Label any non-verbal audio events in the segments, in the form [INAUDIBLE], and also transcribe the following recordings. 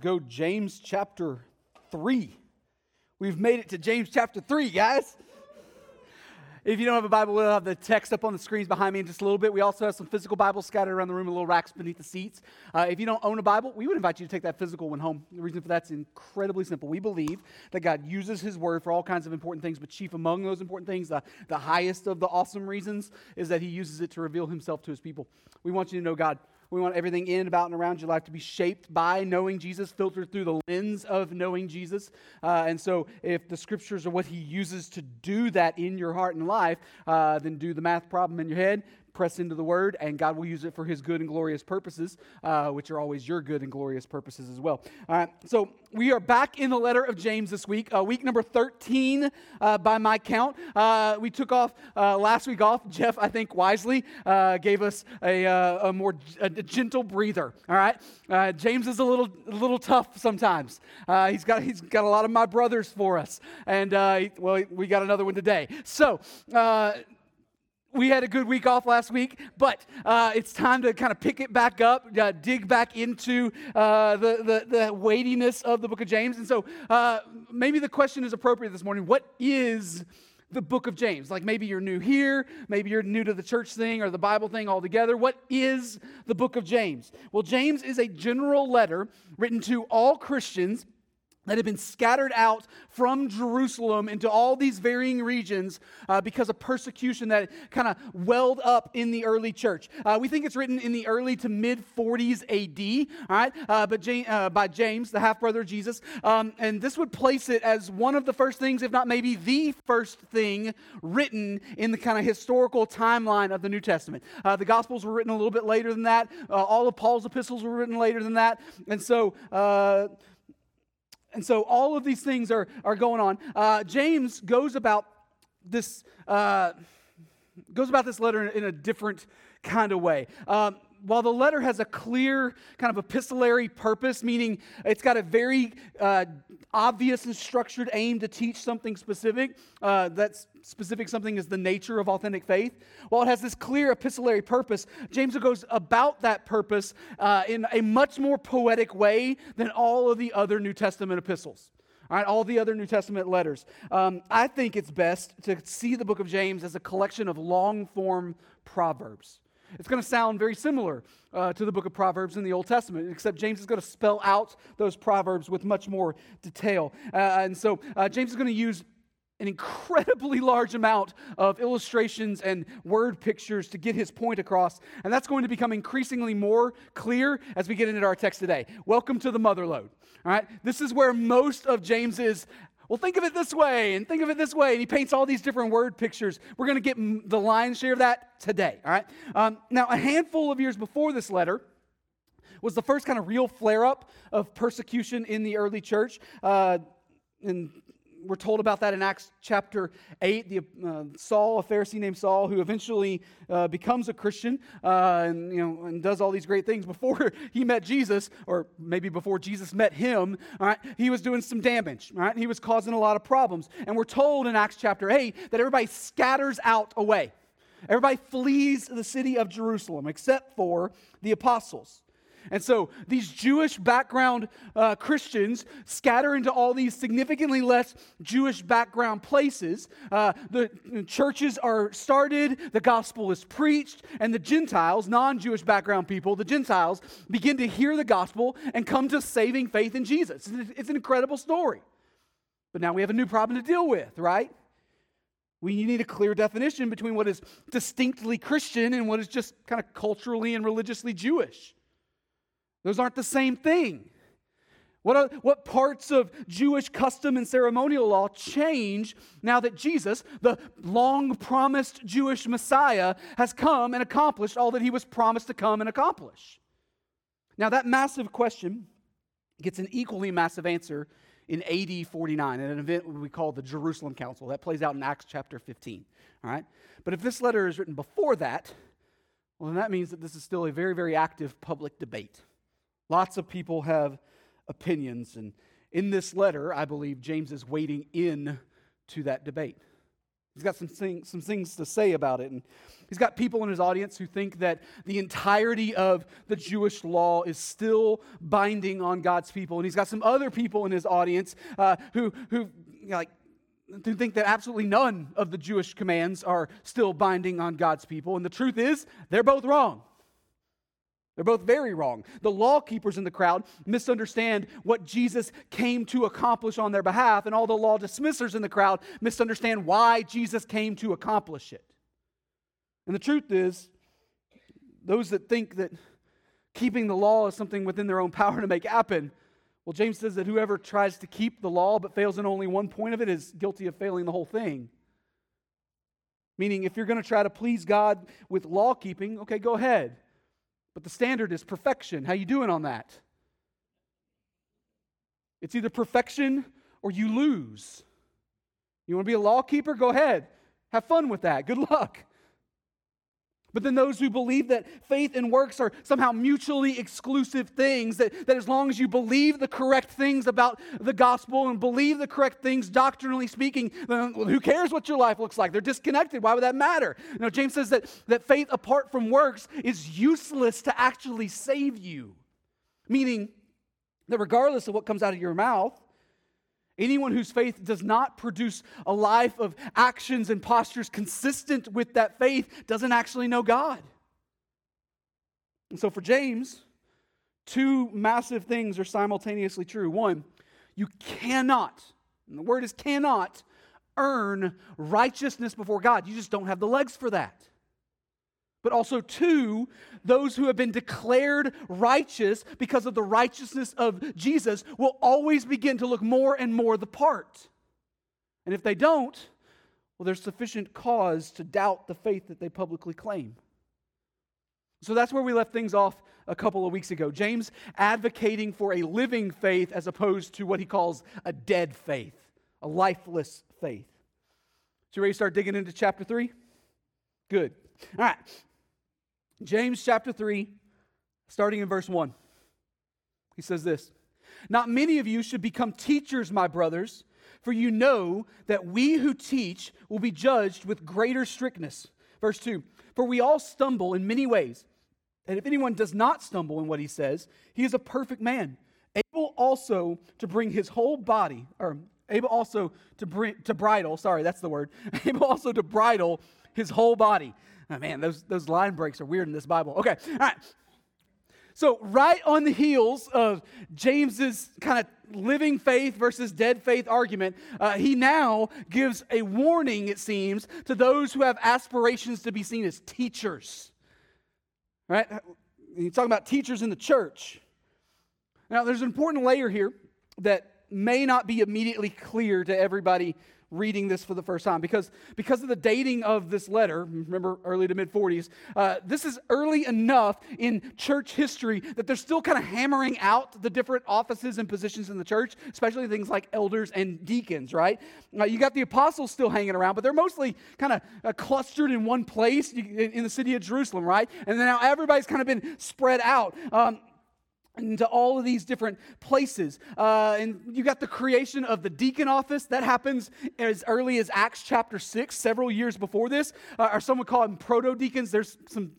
go James chapter 3. We've made it to James chapter 3, guys. If you don't have a Bible, we'll have the text up on the screens behind me in just a little bit. We also have some physical Bibles scattered around the room, a little racks beneath the seats. Uh, if you don't own a Bible, we would invite you to take that physical one home. The reason for that's incredibly simple. We believe that God uses His Word for all kinds of important things, but chief among those important things, the, the highest of the awesome reasons, is that He uses it to reveal Himself to His people. We want you to know God we want everything in, about, and around your life to be shaped by knowing Jesus, filtered through the lens of knowing Jesus. Uh, and so, if the scriptures are what He uses to do that in your heart and life, uh, then do the math problem in your head, press into the word, and God will use it for his good and glorious purposes, uh, which are always your good and glorious purposes as well. All right, so we are back in the letter of James this week, uh, week number 13 uh, by my count. Uh, we took off uh, last week off. Jeff, I think wisely, uh, gave us a, a more a gentle breather. All right, James is a little a little tough sometimes. he's got he's got a lot of my brothers for us, and well, we got another one today. So we had a good week off last week, but uh, it's time to kind of pick it back up, uh, dig back into uh, the, the, the, weightiness of the book of James. And so uh, maybe the question is appropriate this morning what is the book of James? Like maybe you're new here, maybe you're new to the church thing or the Bible thing altogether. What is the book of James? Well, James is a general letter written to all Christians that had been scattered out from Jerusalem into all these varying regions uh, because of persecution that kind of welled up in the early church. Uh, we think it's written in the early to mid 40s AD, all right, uh, but uh, by James, the half brother of Jesus. Um, and this would place it as one of the first things, if not maybe the first thing, written in the kind of historical timeline of the New Testament. Uh, the Gospels were written a little bit later than that, uh, all of Paul's epistles were written later than that. And so, and so all of these things are, are going on. Uh, James goes about this uh, goes about this letter in, a different kind of way. Um, while the letter has a clear kind of epistolary purpose, meaning it's got a very uh, obvious and structured aim to teach something specific, uh, that specific something is the nature of authentic faith. While it has this clear epistolary purpose, James goes about that purpose uh, in a much more poetic way than all of the other New Testament epistles. All right, all the other New Testament letters. Um, I think it's best to see the book of James as a collection of long form proverbs. It's going to sound very similar uh, to the book of Proverbs in the Old Testament, except James is going to spell out those proverbs with much more detail. Uh, and so uh, James is going to use an incredibly large amount of illustrations and word pictures to get his point across. And that's going to become increasingly more clear as we get into our text today. Welcome to the motherlode. All right, this is where most of James's well, think of it this way, and think of it this way. And he paints all these different word pictures. We're going to get the lion's share of that today, all right? Um, now, a handful of years before this letter, was the first kind of real flare up of persecution in the early church. Uh, in we're told about that in Acts chapter 8. The, uh, Saul, a Pharisee named Saul, who eventually uh, becomes a Christian uh, and, you know, and does all these great things. Before [LAUGHS] he met Jesus, or maybe before Jesus met him, all right, he was doing some damage. All right? He was causing a lot of problems. And we're told in Acts chapter 8 that everybody scatters out away. Everybody flees the city of Jerusalem except for the apostles. And so these Jewish background uh, Christians scatter into all these significantly less Jewish background places. Uh, the churches are started, the gospel is preached, and the Gentiles, non Jewish background people, the Gentiles, begin to hear the gospel and come to saving faith in Jesus. It's an incredible story. But now we have a new problem to deal with, right? We need a clear definition between what is distinctly Christian and what is just kind of culturally and religiously Jewish. Those aren't the same thing. What, are, what parts of Jewish custom and ceremonial law change now that Jesus, the long promised Jewish Messiah, has come and accomplished all that he was promised to come and accomplish? Now, that massive question gets an equally massive answer in AD 49 at an event we call the Jerusalem Council. That plays out in Acts chapter 15. All right? But if this letter is written before that, well, then that means that this is still a very, very active public debate. Lots of people have opinions. And in this letter, I believe James is wading in to that debate. He's got some, thing, some things to say about it. And he's got people in his audience who think that the entirety of the Jewish law is still binding on God's people. And he's got some other people in his audience uh, who, who you know, like, who think that absolutely none of the Jewish commands are still binding on God's people. And the truth is, they're both wrong. They're both very wrong. The law keepers in the crowd misunderstand what Jesus came to accomplish on their behalf, and all the law dismissers in the crowd misunderstand why Jesus came to accomplish it. And the truth is, those that think that keeping the law is something within their own power to make happen, well, James says that whoever tries to keep the law but fails in only one point of it is guilty of failing the whole thing. Meaning, if you're going to try to please God with law keeping, okay, go ahead. But the standard is perfection. How you doing on that? It's either perfection or you lose. You want to be a law keeper? Go ahead. Have fun with that. Good luck. But then those who believe that faith and works are somehow mutually exclusive things, that, that as long as you believe the correct things about the gospel and believe the correct things doctrinally speaking, then who cares what your life looks like? They're disconnected. Why would that matter? You James says that, that faith apart from works is useless to actually save you. Meaning that regardless of what comes out of your mouth, Anyone whose faith does not produce a life of actions and postures consistent with that faith doesn't actually know God. And so for James, two massive things are simultaneously true. One, you cannot, and the word is cannot, earn righteousness before God. You just don't have the legs for that but also two, those who have been declared righteous because of the righteousness of Jesus will always begin to look more and more the part. And if they don't, well, there's sufficient cause to doubt the faith that they publicly claim. So that's where we left things off a couple of weeks ago. James advocating for a living faith as opposed to what he calls a dead faith, a lifeless faith. So, you ready to start digging into chapter 3? Good. All right. James chapter 3, starting in verse 1. He says this Not many of you should become teachers, my brothers, for you know that we who teach will be judged with greater strictness. Verse 2 For we all stumble in many ways. And if anyone does not stumble in what he says, he is a perfect man, able also to bring his whole body, or able also to bring to bridle, sorry, that's the word, [LAUGHS] able also to bridle his whole body. Oh, [LAUGHS] man, those, those line breaks are weird in this Bible. Okay, all right. So, right on the heels of James's kind of living faith versus dead faith argument, uh, he now gives a warning, it seems, to those who have aspirations to be seen as teachers. Right? He's talking about teachers in the church. Now, there's an important layer here that may not be immediately clear to everybody reading this for the first time because, because of the dating of this letter, remember early to mid 40s, uh, this is early enough in church history that they're still kind of hammering out the different offices and positions in the church, especially things like elders and deacons, right? Uh, you got the apostles still hanging around, but they're mostly kind of uh, clustered in one place in the city of Jerusalem, right? And now everybody's kind of been spread out. Um, into all of these different places. Uh, and you got the creation of the deacon office. That happens as early as Acts chapter 6, several years before this. Uh, or some would call them proto deacons. There's some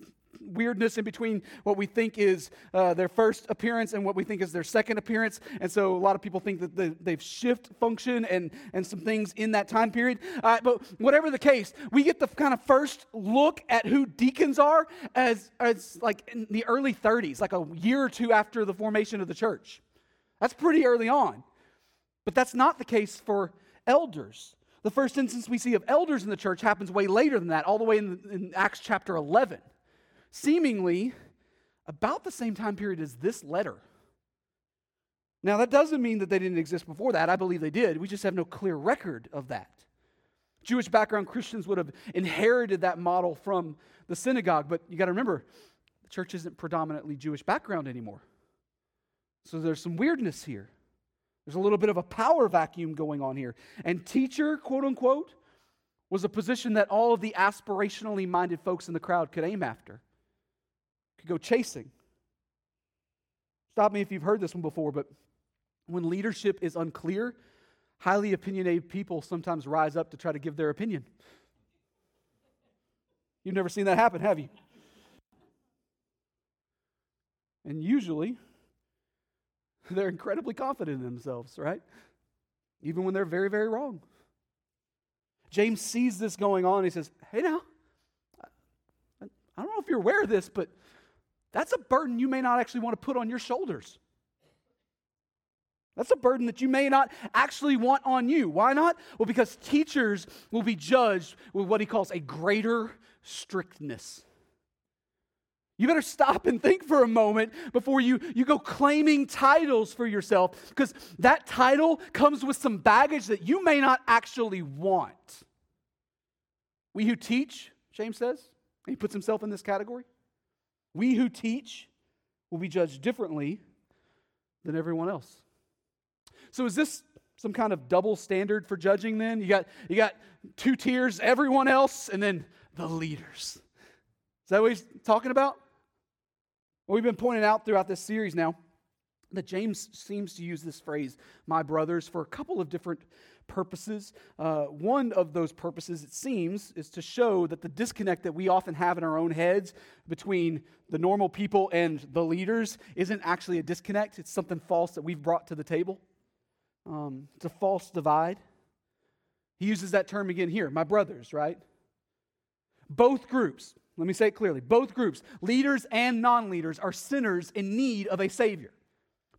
weirdness in between what we think is uh, their first appearance and what we think is their second appearance. And so a lot of people think that the, they've shift function and, and some things in that time period. Uh, but whatever the case, we get the kind of first look at who deacons are as, as like in the early 30s, like a year or two after the formation of the church. That's pretty early on. But that's not the case for elders. The first instance we see of elders in the church happens way later than that, all the way in, in Acts chapter 11 seemingly about the same time period as this letter. Now, that doesn't mean that they didn't exist before that. I believe they did. We just have no clear record of that. Jewish background Christians would have inherited that model from the synagogue, but you got to remember, the church isn't predominantly Jewish background anymore. So there's some weirdness here. There's a little bit of a power vacuum going on here. And teacher, quote unquote, was a position that all of the aspirationally minded folks in the crowd could aim after could go chasing. Stop me if you've heard this one before, but when leadership is unclear, highly opinionated people sometimes rise up to try to give their opinion. You've never seen that happen, have you? And usually, they're incredibly confident in themselves, right? Even when they're very, very wrong. James sees this going on. He says, Hey, now, I don't know if you're aware of this, but that's a burden you may not actually want to put on your shoulders. That's a burden that you may not actually want on you. Why not? Well, because teachers will be judged with what he calls a greater strictness. You better stop and think for a moment before you, you go claiming titles for yourself, because that title comes with some baggage that you may not actually want. We who teach, James says, he puts himself in this category. We who teach will be judged differently than everyone else. So is this some kind of double standard for judging then? You got you got two tiers, everyone else, and then the leaders. Is that what he's talking about? Well, we've been pointing out throughout this series now that James seems to use this phrase, my brothers, for a couple of different purposes. Uh, one of those purposes, it seems, is to show that the disconnect that we often have in our own heads between the normal people and the leaders isn't actually a disconnect, it's something false that we've brought to the table. Um, it's a false divide. He uses that term again here, my brothers, right? Both groups, let me say it clearly, both groups, leaders and non leaders, are sinners in need of a Savior.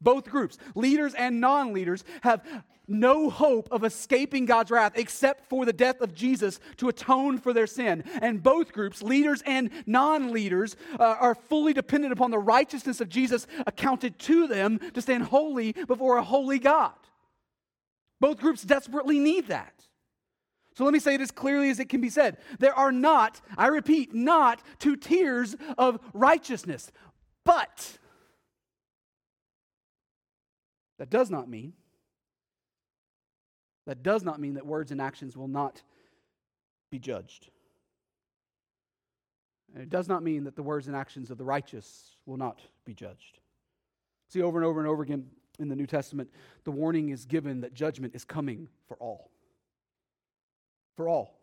Both groups, leaders and non leaders, have no hope of escaping God's wrath except for the death of Jesus to atone for their sin. And both groups, leaders and non leaders, uh, are fully dependent upon the righteousness of Jesus accounted to them to stand holy before a holy God. Both groups desperately need that. So let me say it as clearly as it can be said. There are not, I repeat, not two tiers of righteousness. But that does not mean that does not mean that words and actions will not be judged. And it does not mean that the words and actions of the righteous will not be judged. See, over and over and over again, in the New Testament, the warning is given that judgment is coming for all. For all.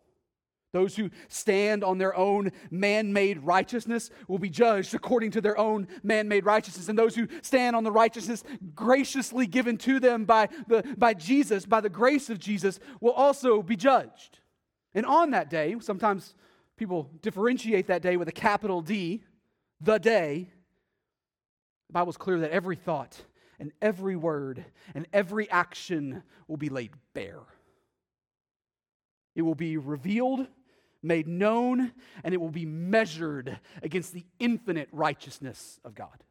Those who stand on their own man made righteousness will be judged according to their own man made righteousness. And those who stand on the righteousness graciously given to them by, the, by Jesus, by the grace of Jesus, will also be judged. And on that day, sometimes people differentiate that day with a capital D, the day. The Bible's clear that every thought, and every word and every action will be laid bare. It will be revealed, made known, and it will be measured against the infinite righteousness of God.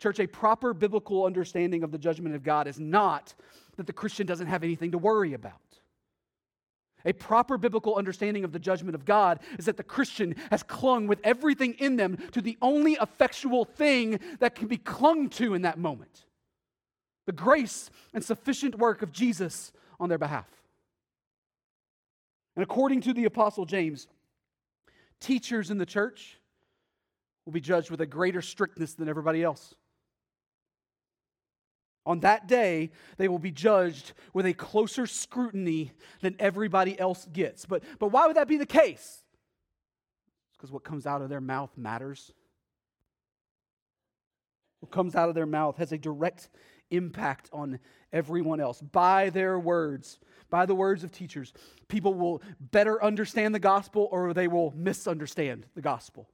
Church, a proper biblical understanding of the judgment of God is not that the Christian doesn't have anything to worry about. A proper biblical understanding of the judgment of God is that the Christian has clung with everything in them to the only effectual thing that can be clung to in that moment the grace and sufficient work of Jesus on their behalf. And according to the Apostle James, teachers in the church will be judged with a greater strictness than everybody else. On that day, they will be judged with a closer scrutiny than everybody else gets. But, but why would that be the case? It's Because what comes out of their mouth matters. What comes out of their mouth has a direct impact on everyone else. By their words, by the words of teachers, people will better understand the gospel or they will misunderstand the gospel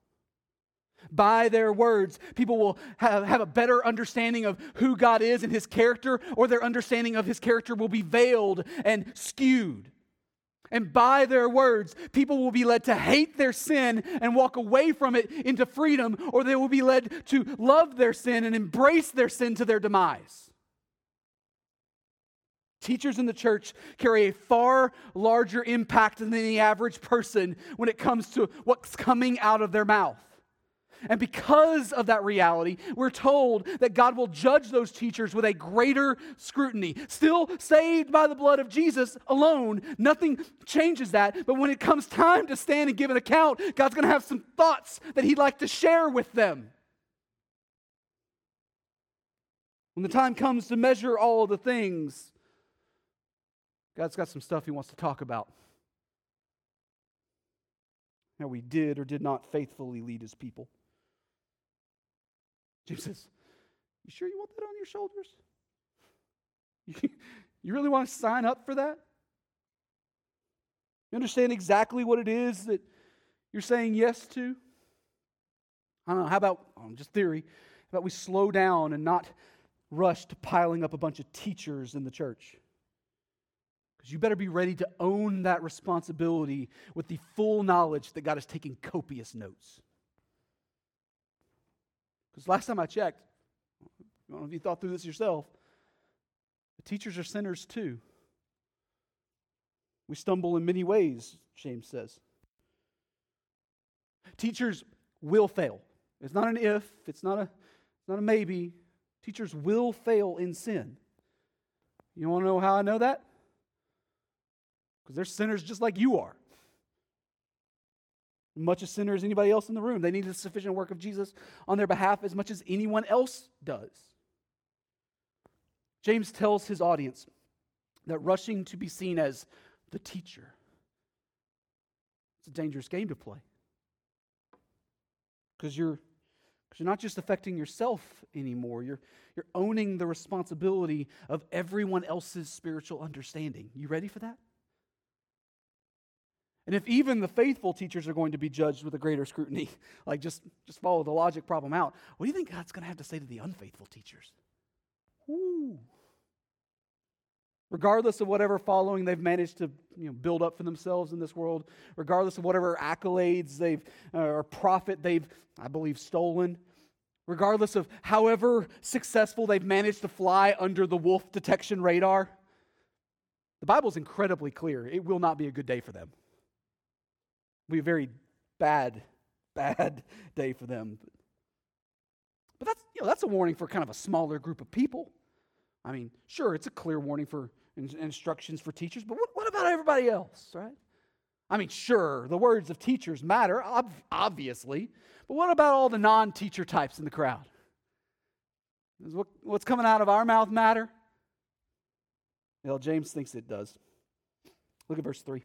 by their words, people will have, have a better understanding of who God is and his character, or their understanding of his character will be veiled and skewed. And by their words, people will be led to hate their sin and walk away from it into freedom, or they will be led to love their sin and embrace their sin to their demise. Teachers in the church carry a far larger impact than the average person when it comes to what's coming out of their mouth. And because of that reality, we're told that God will judge those teachers with a greater scrutiny. Still saved by the blood of Jesus alone, nothing changes that. But when it comes time to stand and give an account, God's going to have some thoughts that He'd like to share with them. When the time comes to measure all the things, God's got some stuff He wants to talk about. how we did or did not faithfully lead his people. Says, You sure you want that on your shoulders? [LAUGHS] You really want to sign up for that? You understand exactly what it is that you're saying yes to? I don't know. How about, um, just theory, how about we slow down and not rush to piling up a bunch of teachers in the church? Because you better be ready to own that responsibility with the full knowledge that God is taking copious notes. Because last time I checked, I don't know if you thought through this yourself, the teachers are sinners too. We stumble in many ways, James says. Teachers will fail. It's not an if, it's not a, it's not a maybe. Teachers will fail in sin. You want to know how I know that? Because they're sinners just like you are. Much a sinner as anybody else in the room. They need the sufficient work of Jesus on their behalf as much as anyone else does. James tells his audience that rushing to be seen as the teacher it's a dangerous game to play. Because you're because you're not just affecting yourself anymore. You're, you're owning the responsibility of everyone else's spiritual understanding. You ready for that? And if even the faithful teachers are going to be judged with a greater scrutiny, [LAUGHS] like just, just follow the logic problem out, what do you think God's going to have to say to the unfaithful teachers? Regardless of whatever following they've managed to you know, build up for themselves in this world, regardless of whatever accolades they've uh, or profit they've, I believe, stolen, regardless of however successful they've managed to fly under the wolf detection radar, the Bible's incredibly clear. It will not be a good day for them. Be a very bad, [LAUGHS] bad day for them. But that's, you know, that's a warning for kind of a smaller group of people. I mean, sure, it's a clear warning for instructions for teachers, but what, what about everybody else, right? I mean, sure, the words of teachers matter, ob- obviously, but what about all the non teacher types in the crowd? Does what, what's coming out of our mouth matter? Well, James thinks it does. Look at verse 3. It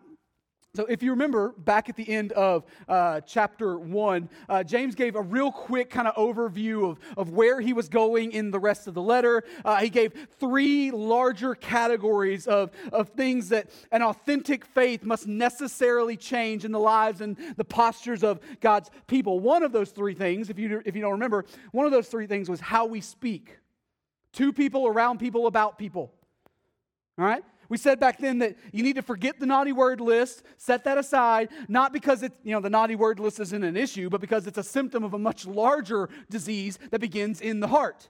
so, if you remember back at the end of uh, chapter one, uh, James gave a real quick kind of overview of, of where he was going in the rest of the letter. Uh, he gave three larger categories of, of things that an authentic faith must necessarily change in the lives and the postures of God's people. One of those three things, if you, if you don't remember, one of those three things was how we speak to people, around people, about people. All right? We said back then that you need to forget the naughty word list, set that aside, not because it's, you know, the naughty word list isn't an issue, but because it's a symptom of a much larger disease that begins in the heart.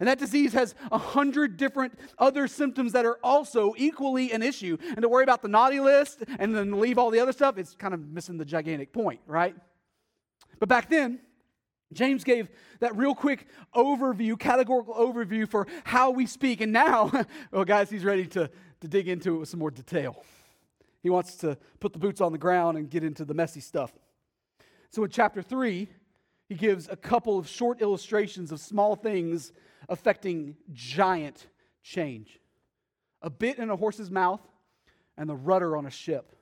And that disease has a hundred different other symptoms that are also equally an issue. And to worry about the naughty list and then leave all the other stuff, it's kind of missing the gigantic point, right? But back then, James gave that real quick overview, categorical overview for how we speak. And now, well, [LAUGHS] guys, he's ready to to dig into it with some more detail. He wants to put the boots on the ground and get into the messy stuff. So in chapter 3, he gives a couple of short illustrations of small things affecting giant change a bit in a horse's mouth and the rudder on a ship.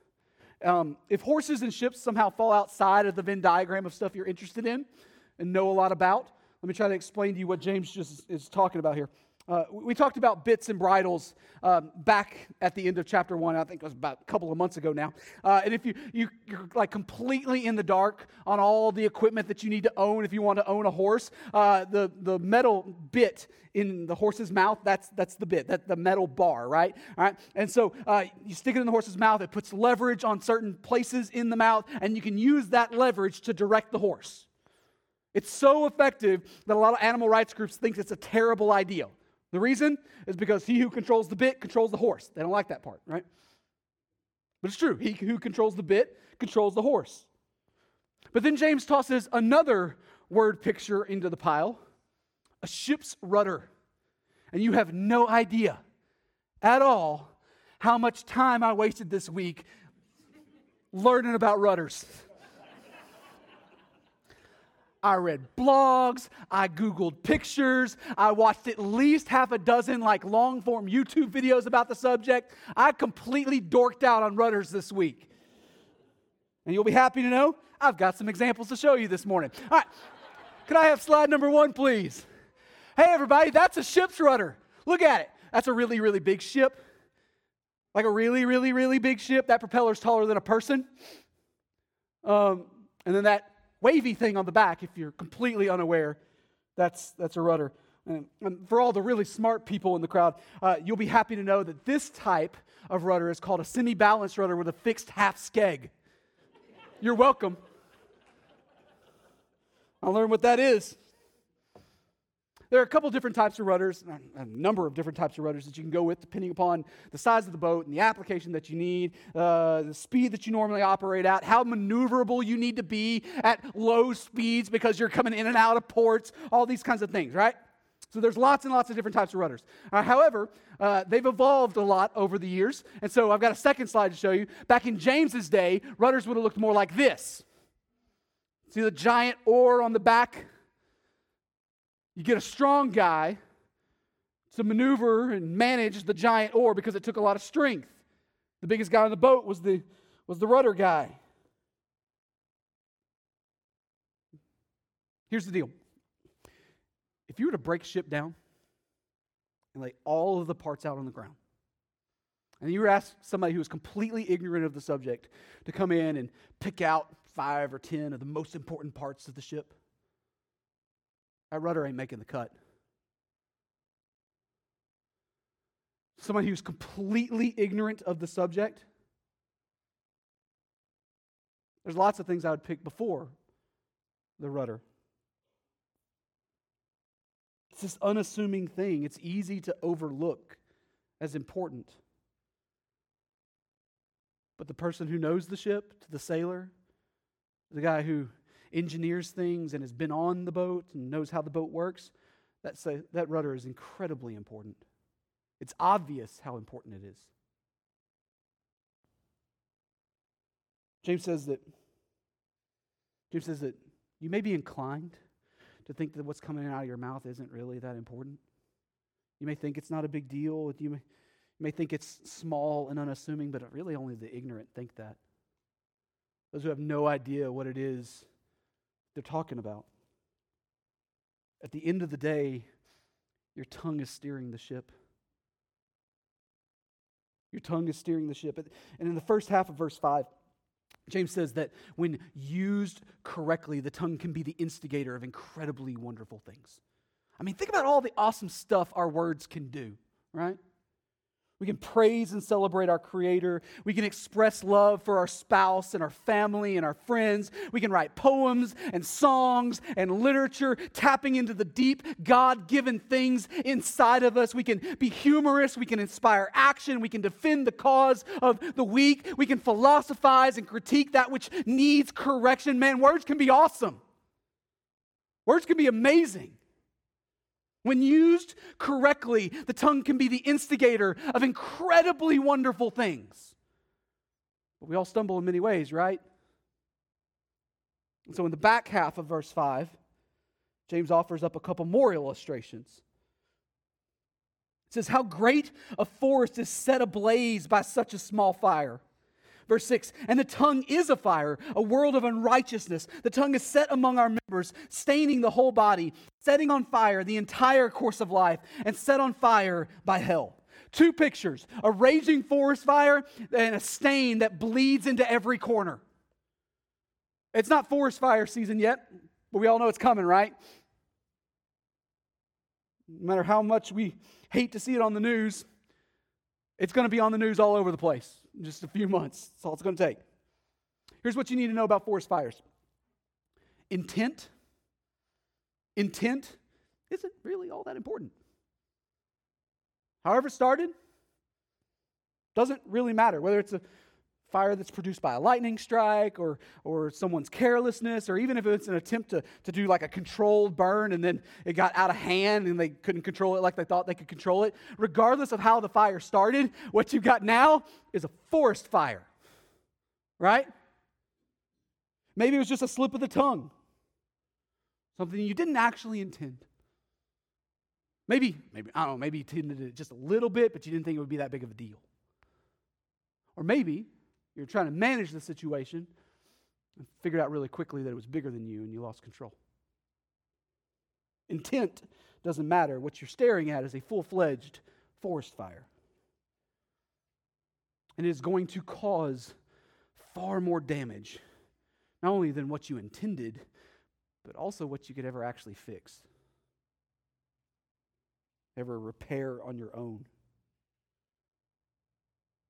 Um, if horses and ships somehow fall outside of the Venn diagram of stuff you're interested in and know a lot about, let me try to explain to you what James just is talking about here. Uh, we talked about bits and bridles um, back at the end of chapter one. I think it was about a couple of months ago now. Uh, and if you, you, you're like completely in the dark on all the equipment that you need to own if you want to own a horse, uh, the, the metal bit in the horse's mouth, that's, that's the bit, that the metal bar, right? All right. And so uh, you stick it in the horse's mouth, it puts leverage on certain places in the mouth, and you can use that leverage to direct the horse. It's so effective that a lot of animal rights groups think it's a terrible idea. The reason is because he who controls the bit controls the horse. They don't like that part, right? But it's true. He who controls the bit controls the horse. But then James tosses another word picture into the pile a ship's rudder. And you have no idea at all how much time I wasted this week learning about rudders. I read blogs, I Googled pictures, I watched at least half a dozen like long form YouTube videos about the subject. I completely dorked out on rudders this week. And you'll be happy to know I've got some examples to show you this morning. All right, can I have slide number one, please? Hey, everybody, that's a ship's rudder. Look at it. That's a really, really big ship. Like a really, really, really big ship. That propeller's taller than a person. Um, and then that wavy thing on the back, if you're completely unaware, that's, that's a rudder. And, for all the really smart people in the crowd, uh, you'll be happy to know that this type of rudder is called a semi balanced rudder with a fixed half skeg. You're welcome. I'll learn what that is. There are a couple different types of rudders, a number of different types of rudders that you can go with depending upon the size of the boat and the application that you need, uh, the speed that you normally operate at, how maneuverable you need to be at low speeds because you're coming in and out of ports, all these kinds of things, right? So there's lots and lots of different types of rudders. Uh, however, uh, they've evolved a lot over the years. And so I've got a second slide to show you. Back in James's day, rudders would have looked more like this. See the giant oar on the back? You get a strong guy to maneuver and manage the giant oar because it took a lot of strength. The biggest guy on the boat was the, was the rudder guy. Here's the deal if you were to break ship down and lay all of the parts out on the ground, and you were asked somebody who was completely ignorant of the subject to come in and pick out five or ten of the most important parts of the ship, that rudder ain't making the cut. Someone who's completely ignorant of the subject. There's lots of things I would pick before the rudder. It's this unassuming thing. It's easy to overlook as important. But the person who knows the ship, to the sailor, the guy who engineers things and has been on the boat and knows how the boat works, that's a, that rudder is incredibly important. It's obvious how important it is. James says that James says that you may be inclined to think that what's coming out of your mouth isn't really that important. You may think it's not a big deal. You may, you may think it's small and unassuming, but really only the ignorant think that. Those who have no idea what it is they're talking about. At the end of the day, your tongue is steering the ship. Your tongue is steering the ship. And in the first half of verse 5, James says that when used correctly, the tongue can be the instigator of incredibly wonderful things. I mean, think about all the awesome stuff our words can do, right? We can praise and celebrate our Creator. We can express love for our spouse and our family and our friends. We can write poems and songs and literature, tapping into the deep God given things inside of us. We can be humorous. We can inspire action. We can defend the cause of the weak. We can philosophize and critique that which needs correction. Man, words can be awesome, words can be amazing. When used correctly, the tongue can be the instigator of incredibly wonderful things. But we all stumble in many ways, right? And so in the back half of verse 5, James offers up a couple more illustrations. It says, How great a forest is set ablaze by such a small fire. Verse 6 And the tongue is a fire, a world of unrighteousness. The tongue is set among our members, staining the whole body, setting on fire the entire course of life, and set on fire by hell. Two pictures a raging forest fire and a stain that bleeds into every corner. It's not forest fire season yet, but we all know it's coming, right? No matter how much we hate to see it on the news, it's going to be on the news all over the place in just a few months. That's all it's going to take. Here's what you need to know about forest fires intent. Intent isn't really all that important. However, it started doesn't really matter. Whether it's a fire that's produced by a lightning strike or, or someone's carelessness, or even if it's an attempt to, to do like a controlled burn and then it got out of hand and they couldn't control it like they thought they could control it, regardless of how the fire started, what you've got now is a forest fire, right? Maybe it was just a slip of the tongue, something you didn't actually intend. Maybe, maybe, I don't know, maybe you intended it just a little bit, but you didn't think it would be that big of a deal. Or maybe you're trying to manage the situation and figured out really quickly that it was bigger than you and you lost control. Intent doesn't matter. What you're staring at is a full fledged forest fire. And it is going to cause far more damage, not only than what you intended, but also what you could ever actually fix, ever repair on your own.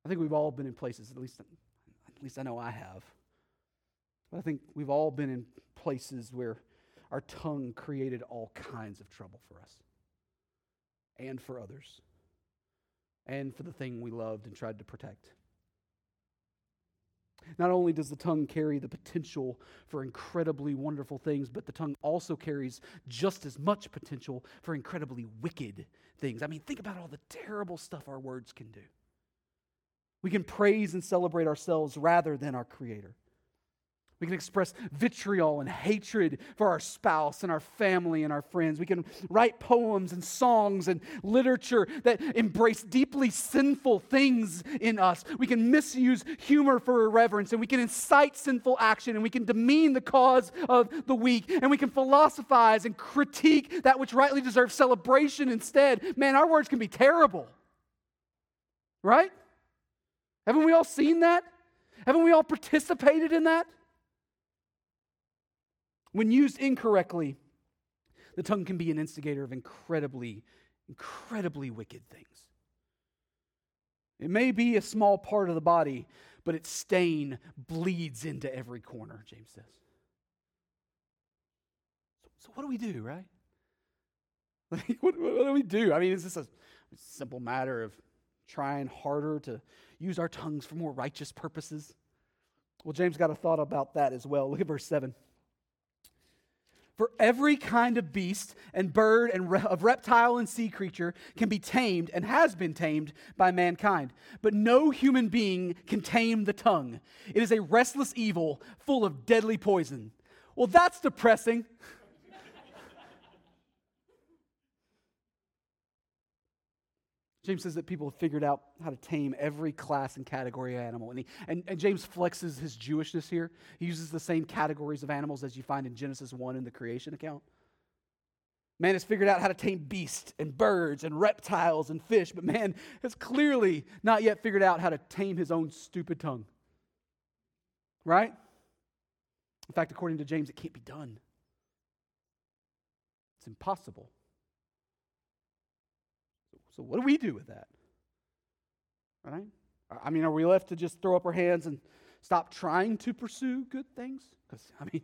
I think we've all been in places, at least, at least I know I have. But I think we've all been in places where our tongue created all kinds of trouble for us and for others and for the thing we loved and tried to protect. Not only does the tongue carry the potential for incredibly wonderful things, but the tongue also carries just as much potential for incredibly wicked things. I mean, think about all the terrible stuff our words can do. We can praise and celebrate ourselves rather than our Creator. We can express vitriol and hatred for our spouse and our family and our friends. We can write poems and songs and literature that embrace deeply sinful things in us. We can misuse humor for irreverence and we can incite sinful action and we can demean the cause of the weak and we can philosophize and critique that which rightly deserves celebration instead. Man, our words can be terrible. Right? Haven't we all seen that? Haven't we all participated in that? When used incorrectly, the tongue can be an instigator of incredibly, incredibly wicked things. It may be a small part of the body, but its stain bleeds into every corner, James says. So, what do we do, right? [LAUGHS] what, what, do we do? I mean, is this a simple matter of trying harder to use our tongues for more righteous purposes? Well, James got a thought about that as well. Look at verse 7. For every kind of beast and bird and re- of reptile and sea creature can be tamed and has been tamed by mankind. But no human being can tame the tongue. It is a restless evil full of deadly poison. Well, that's depressing. [LAUGHS] James says that people have figured out how to tame every class and category of animal. And, he, and, and, James flexes his Jewishness here. He uses the same categories of animals as you find in Genesis 1 in the creation account. Man has figured out how to tame beasts and birds and reptiles and fish, but man has clearly not yet figured out how to tame his own stupid tongue. Right? In fact, according to James, it can't be done, it's impossible. So, what do we do with that? Right? I mean, are we left to just throw up our hands and stop trying to pursue good things? Because, I mean,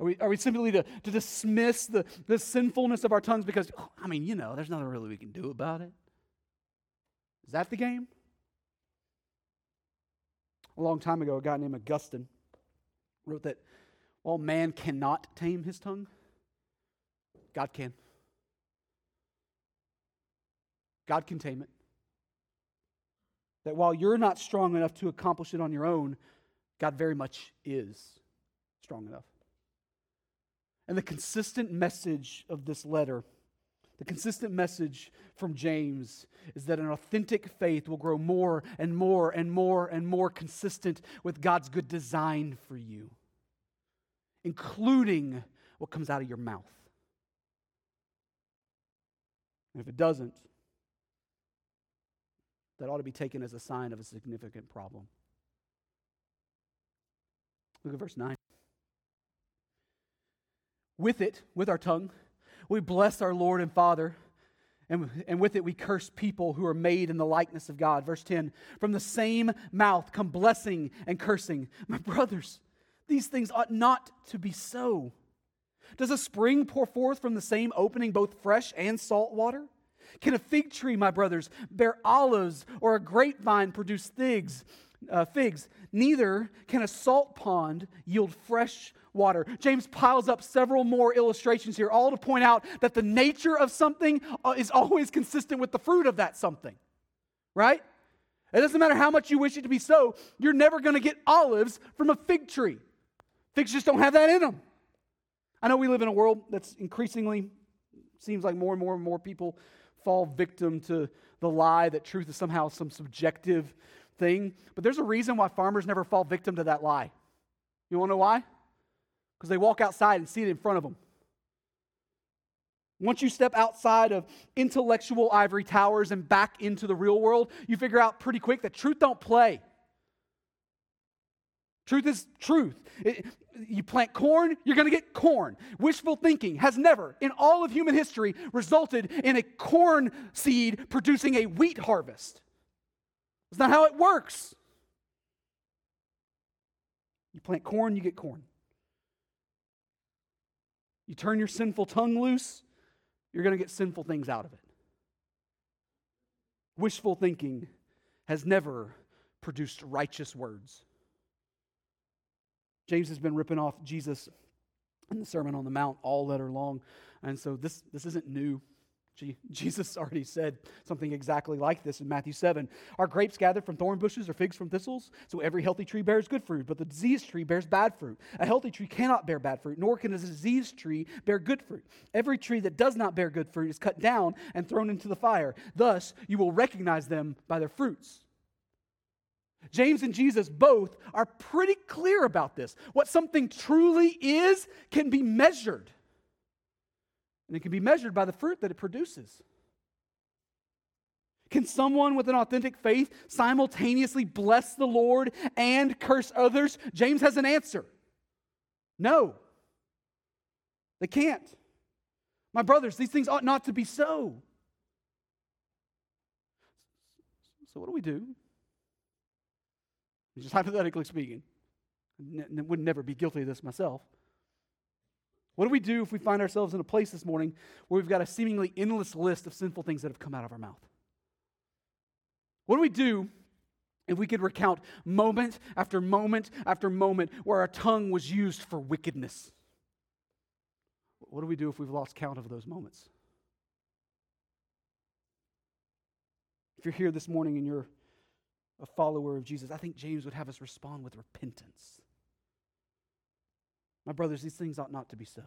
are we, are we simply to, to dismiss the, the sinfulness of our tongues because, oh, I mean, you know, there's nothing really we can do about it? Is that the game? A long time ago, a guy named Augustine wrote that while man cannot tame his tongue, God can. God can tame it. That while you're not strong enough to accomplish it on your own, God very much is strong enough. And the consistent message of this letter, the consistent message from James, is that an authentic faith will grow more and more and more and more consistent with God's good design for you, including what comes out of your mouth. And if it doesn't, that ought to be taken as a sign of a significant problem. Look at verse 9. With it, with our tongue, we bless our Lord and Father, and, and with it we curse people who are made in the likeness of God. Verse 10 From the same mouth come blessing and cursing. My brothers, these things ought not to be so. Does a spring pour forth from the same opening both fresh and salt water? Can a fig tree, my brothers, bear olives or a grapevine produce figs? uh, figs, neither can a salt pond yield fresh water. James piles up several more illustrations here, all to point out that the nature of something uh, is always consistent with the fruit of that something, right? It doesn't matter how much you wish it to be so, you're never going to get olives from a fig tree. Figs just don't have that in them. I know we live in a world that's increasingly, seems like more and more and more people fall victim to the lie that truth is somehow some subjective thing. But there's a reason why farmers never fall victim to that lie. You want to know why? Because they walk outside and see it in front of them. Once you step outside of intellectual ivory towers and back into the real world, you figure out pretty quick that truth don't play. Truth is truth. It, you plant corn, you're going to get corn. Wishful thinking has never, in all of human history, resulted in a corn seed producing a wheat harvest. That's not how it works. You plant corn, you get corn. You turn your sinful tongue loose, you're going to get sinful things out of it. Wishful thinking has never produced righteous words. James has been ripping off Jesus in the Sermon on the Mount all letter long. And so this, this isn't new. [LAUGHS] Jesus already said something exactly like this in Matthew 7. Are grapes gathered from thorn bushes or figs from thistles? So every healthy tree bears good fruit, but the diseased tree bears bad fruit. A healthy tree cannot bear bad fruit, nor can a diseased tree bear good fruit. Every tree that does not bear good fruit is cut down and thrown into the fire. Thus, you will recognize them by their fruits. James and Jesus both are pretty clear about this. What something truly is can be measured, and it can be measured by the fruit that it produces. Can someone with an authentic faith simultaneously bless the Lord and curse others? James has an answer. No, they can't. My brothers, these things ought not to be so. So, what do we do? Just [LAUGHS] hypothetically speaking. I would never be guilty of this myself. What do we do if we find ourselves in a place this morning where we've got a seemingly endless list of sinful things that have come out of our mouth? What do we do if we could recount moment after moment after moment where our tongue was used for wickedness? What do we do if we've lost count of those moments? If you're here this morning and you're a follower of Jesus, I think James would have us respond with repentance. My brothers, these things ought not to be so.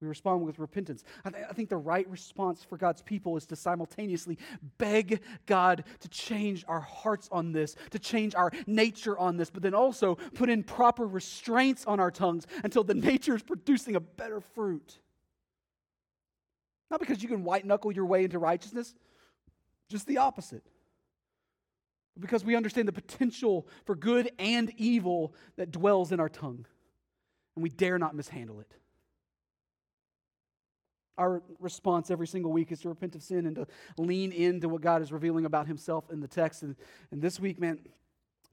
We respond with repentance. I, th- I, think the right response for God's people is to simultaneously beg God to change our hearts on this, to change our nature on this, but then also put in proper restraints on our tongues until the [LAUGHS] nature is producing a better fruit. Not because you can white knuckle your way into righteousness, just the opposite because we understand the potential for good and evil that dwells in our tongue, and we dare not mishandle it. Our response every single week is to repent of sin and to lean into what God is revealing about Himself in the text. And, and this week, man,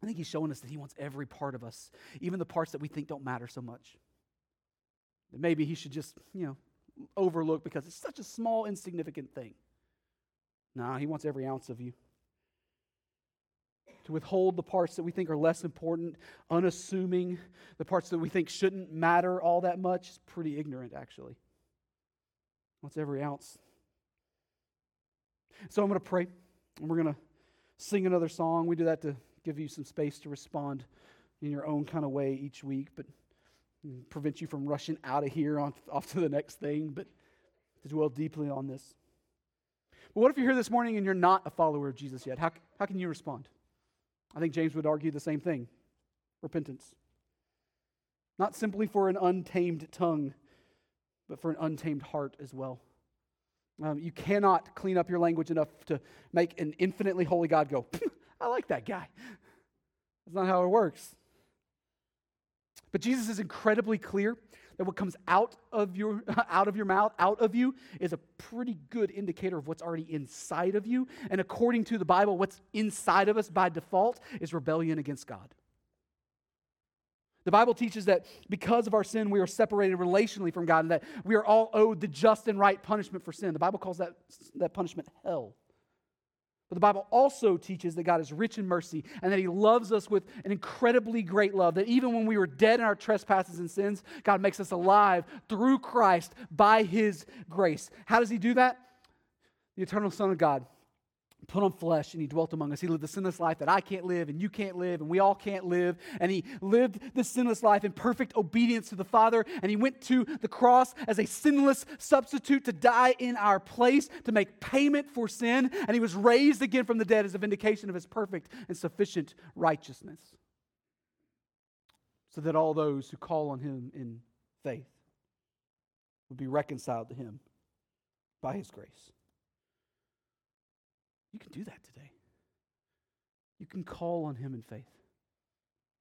I think He's showing us that He wants every part of us, even the parts that we think don't matter so much. That maybe He should just, you know, overlook because it's such a small, insignificant thing. Nah, He wants every ounce of you to withhold the parts that we think are less important, unassuming, the parts that we think shouldn't matter all that much, is pretty ignorant, actually. What's every ounce? So I'm going to pray, and we're going to sing another song. We do that to give you some space to respond in your own kind of way each week, but prevent you from rushing out of here on, off to the next thing, but to dwell deeply on this. But what if you're here this morning and you're not a follower of Jesus yet? How, how can you respond? I think James would argue the same thing repentance. Not simply for an untamed tongue, but for an untamed heart as well. Um, you cannot clean up your language enough to make an infinitely holy God go, I like that guy. That's not how it works. But Jesus is incredibly clear that what comes out of your [LAUGHS] out of your mouth, out of you, is a pretty good indicator of what's already inside of you. And according to the Bible, what's inside of us by default is rebellion against God. The Bible teaches that because of our sin, we are separated relationally from God and that we are all owed the just and right punishment for sin. The Bible calls that, that punishment hell. But the Bible also teaches that God is rich in mercy and that He loves us with an incredibly great love. That even when we were dead in our trespasses and sins, God makes us alive through Christ by His grace. How does He do that? The eternal Son of God put on flesh and he dwelt among us. He lived the sinless life that I can't live and you can't live and we all can't live. And he lived the sinless life in perfect obedience to the Father. And he went to the cross as a sinless substitute to die in our place, to make payment for sin. And he was raised again from the dead as a vindication of his perfect and sufficient righteousness. So that all those who call on him in faith would be reconciled to him by his grace. You can do that today. You can call on Him in faith.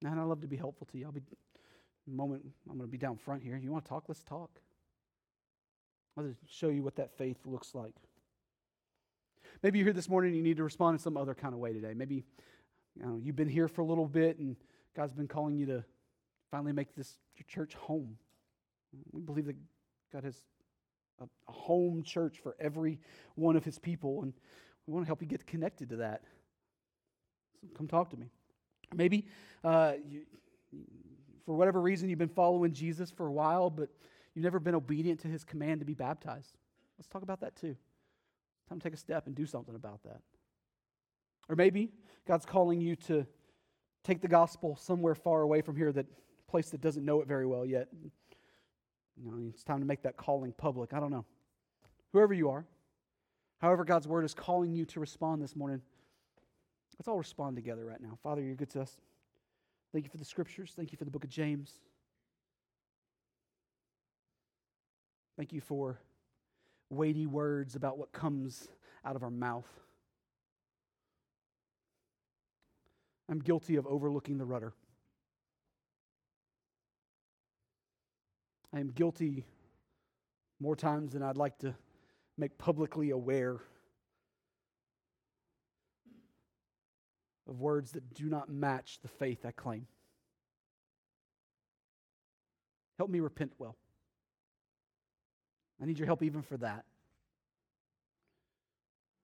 Now, and I love to be helpful to you. I'll be moment. I'm going to be down front here. You want to talk? Let's talk. I'll just show you what that faith looks like. Maybe you're here this morning and you need to respond in some other kind of way today. Maybe you know, you've been here for a little bit and God's been calling you to finally make this your church home. We believe that God has a, a home church for every one of his people. And we want to help you get connected to that. So come talk to me. Maybe uh, you, for whatever reason you've been following Jesus for a while, but you've never been obedient to his command to be baptized. Let's talk about that too. Time to take a step and do something about that. Or maybe God's calling you to take the gospel somewhere far away from here, that place that doesn't know it very well yet. You know, it's time to make that calling public. I don't know. Whoever you are, However, God's word is calling you to respond this morning. Let's all respond together right now. Father, you're good to us. Thank you for the scriptures. Thank you for the book of James. Thank you for weighty words about what comes out of our mouth. I'm guilty of overlooking the rudder. I am guilty more times than I'd like to make publicly aware of words that do not match the faith I claim. Help me repent well. I need your help even for that.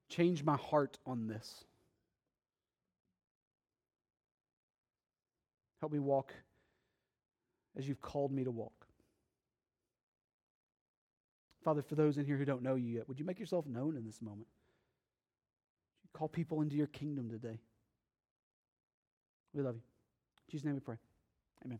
Change my heart on this. Help me walk as you've called me to walk. Father, for those in here who don't know you yet, would you make yourself known in this moment? Call people into your kingdom today. We love you. In Jesus' name we pray. Amen.